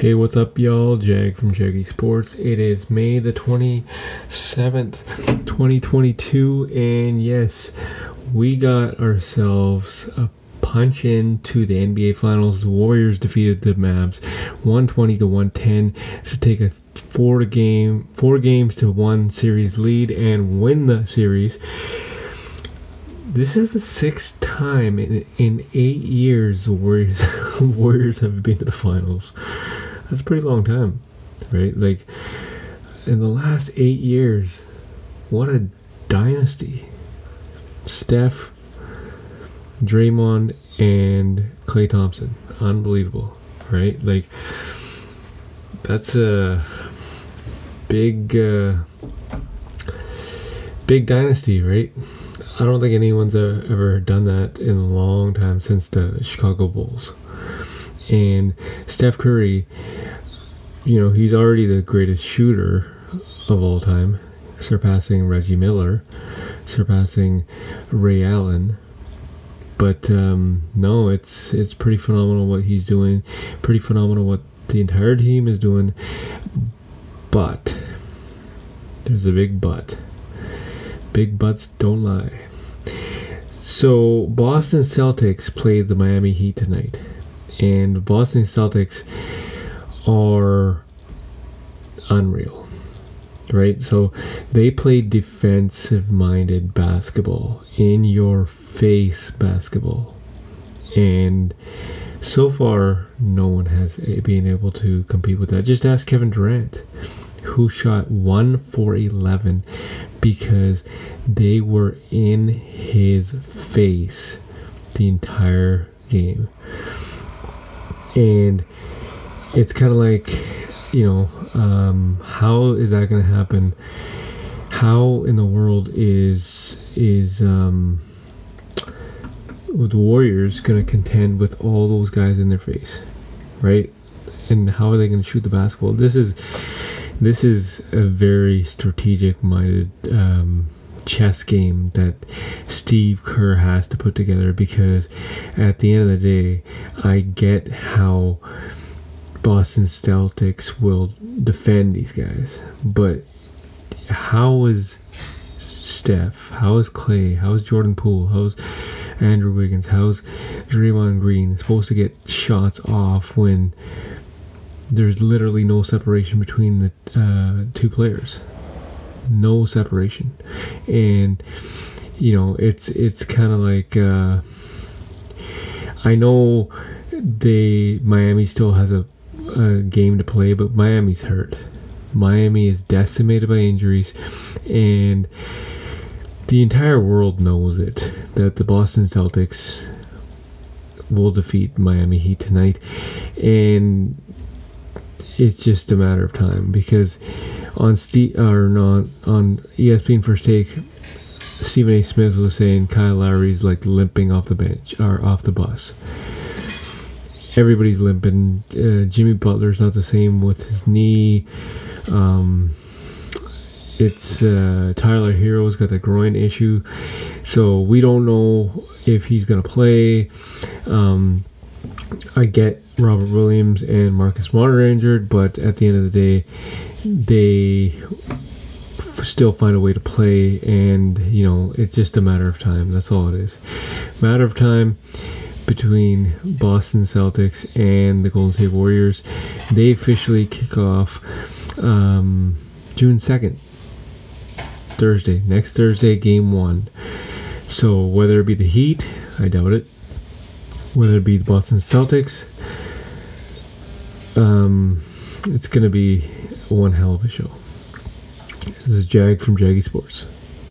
Hey, what's up, y'all? Jag from Jaggy Sports. It is May the 27th, 2022, and yes, we got ourselves a punch in to the NBA Finals. The Warriors defeated the Mavs 120 to 110 to take a four game, four games to one series lead and win the series. This is the sixth time in, in eight years the Warriors, Warriors have been to the finals. That's a pretty long time, right? Like in the last eight years, what a dynasty! Steph, Draymond, and Klay Thompson, unbelievable, right? Like that's a big, uh, big dynasty, right? I don't think anyone's ever done that in a long time since the Chicago Bulls. And Steph Curry, you know, he's already the greatest shooter of all time, surpassing Reggie Miller, surpassing Ray Allen. But um, no, it's it's pretty phenomenal what he's doing. Pretty phenomenal what the entire team is doing. But there's a big but. Big butts don't lie. So Boston Celtics played the Miami Heat tonight and Boston Celtics are unreal. Right? So they play defensive minded basketball, in your face basketball. And so far, no one has been able to compete with that. Just ask Kevin Durant, who shot 1 for 11 because they were in his face the entire game and it's kind of like you know um, how is that going to happen? How in the world is is um, the warriors going to contend with all those guys in their face right? And how are they going to shoot the basketball? This is this is a very strategic minded um, chess game that Steve Kerr has to put together because at the end of the day, I get how Boston Celtics will defend these guys, but how is Steph? How is Klay? How is Jordan Poole? How is Andrew Wiggins? How is Draymond Green supposed to get shots off when there's literally no separation between the uh, two players? No separation, and you know it's it's kind of like uh, I know they Miami still has a, a game to play, but Miami's hurt. Miami is decimated by injuries, and the entire world knows it that the Boston Celtics will defeat Miami Heat tonight, and it's just a matter of time because on Steve or not on ESPN First Take, Stephen A. Smith was saying Kyle Lowry's like limping off the bench or off the bus. Everybody's limping. Uh, Jimmy Butler's not the same with his knee. Um, it's uh, Tyler Herro's got the groin issue, so we don't know if he's gonna play. Um, I get Robert Williams and Marcus Smart are injured, but at the end of the day, they still find a way to play, and you know it's just a matter of time. That's all it is. Matter of time between Boston Celtics and the Golden State Warriors. They officially kick off um, June 2nd, Thursday. Next Thursday, game one. So whether it be the Heat, I doubt it. Whether it be the Boston Celtics, um, it's going to be one hell of a show. This is Jag from Jaggy Sports.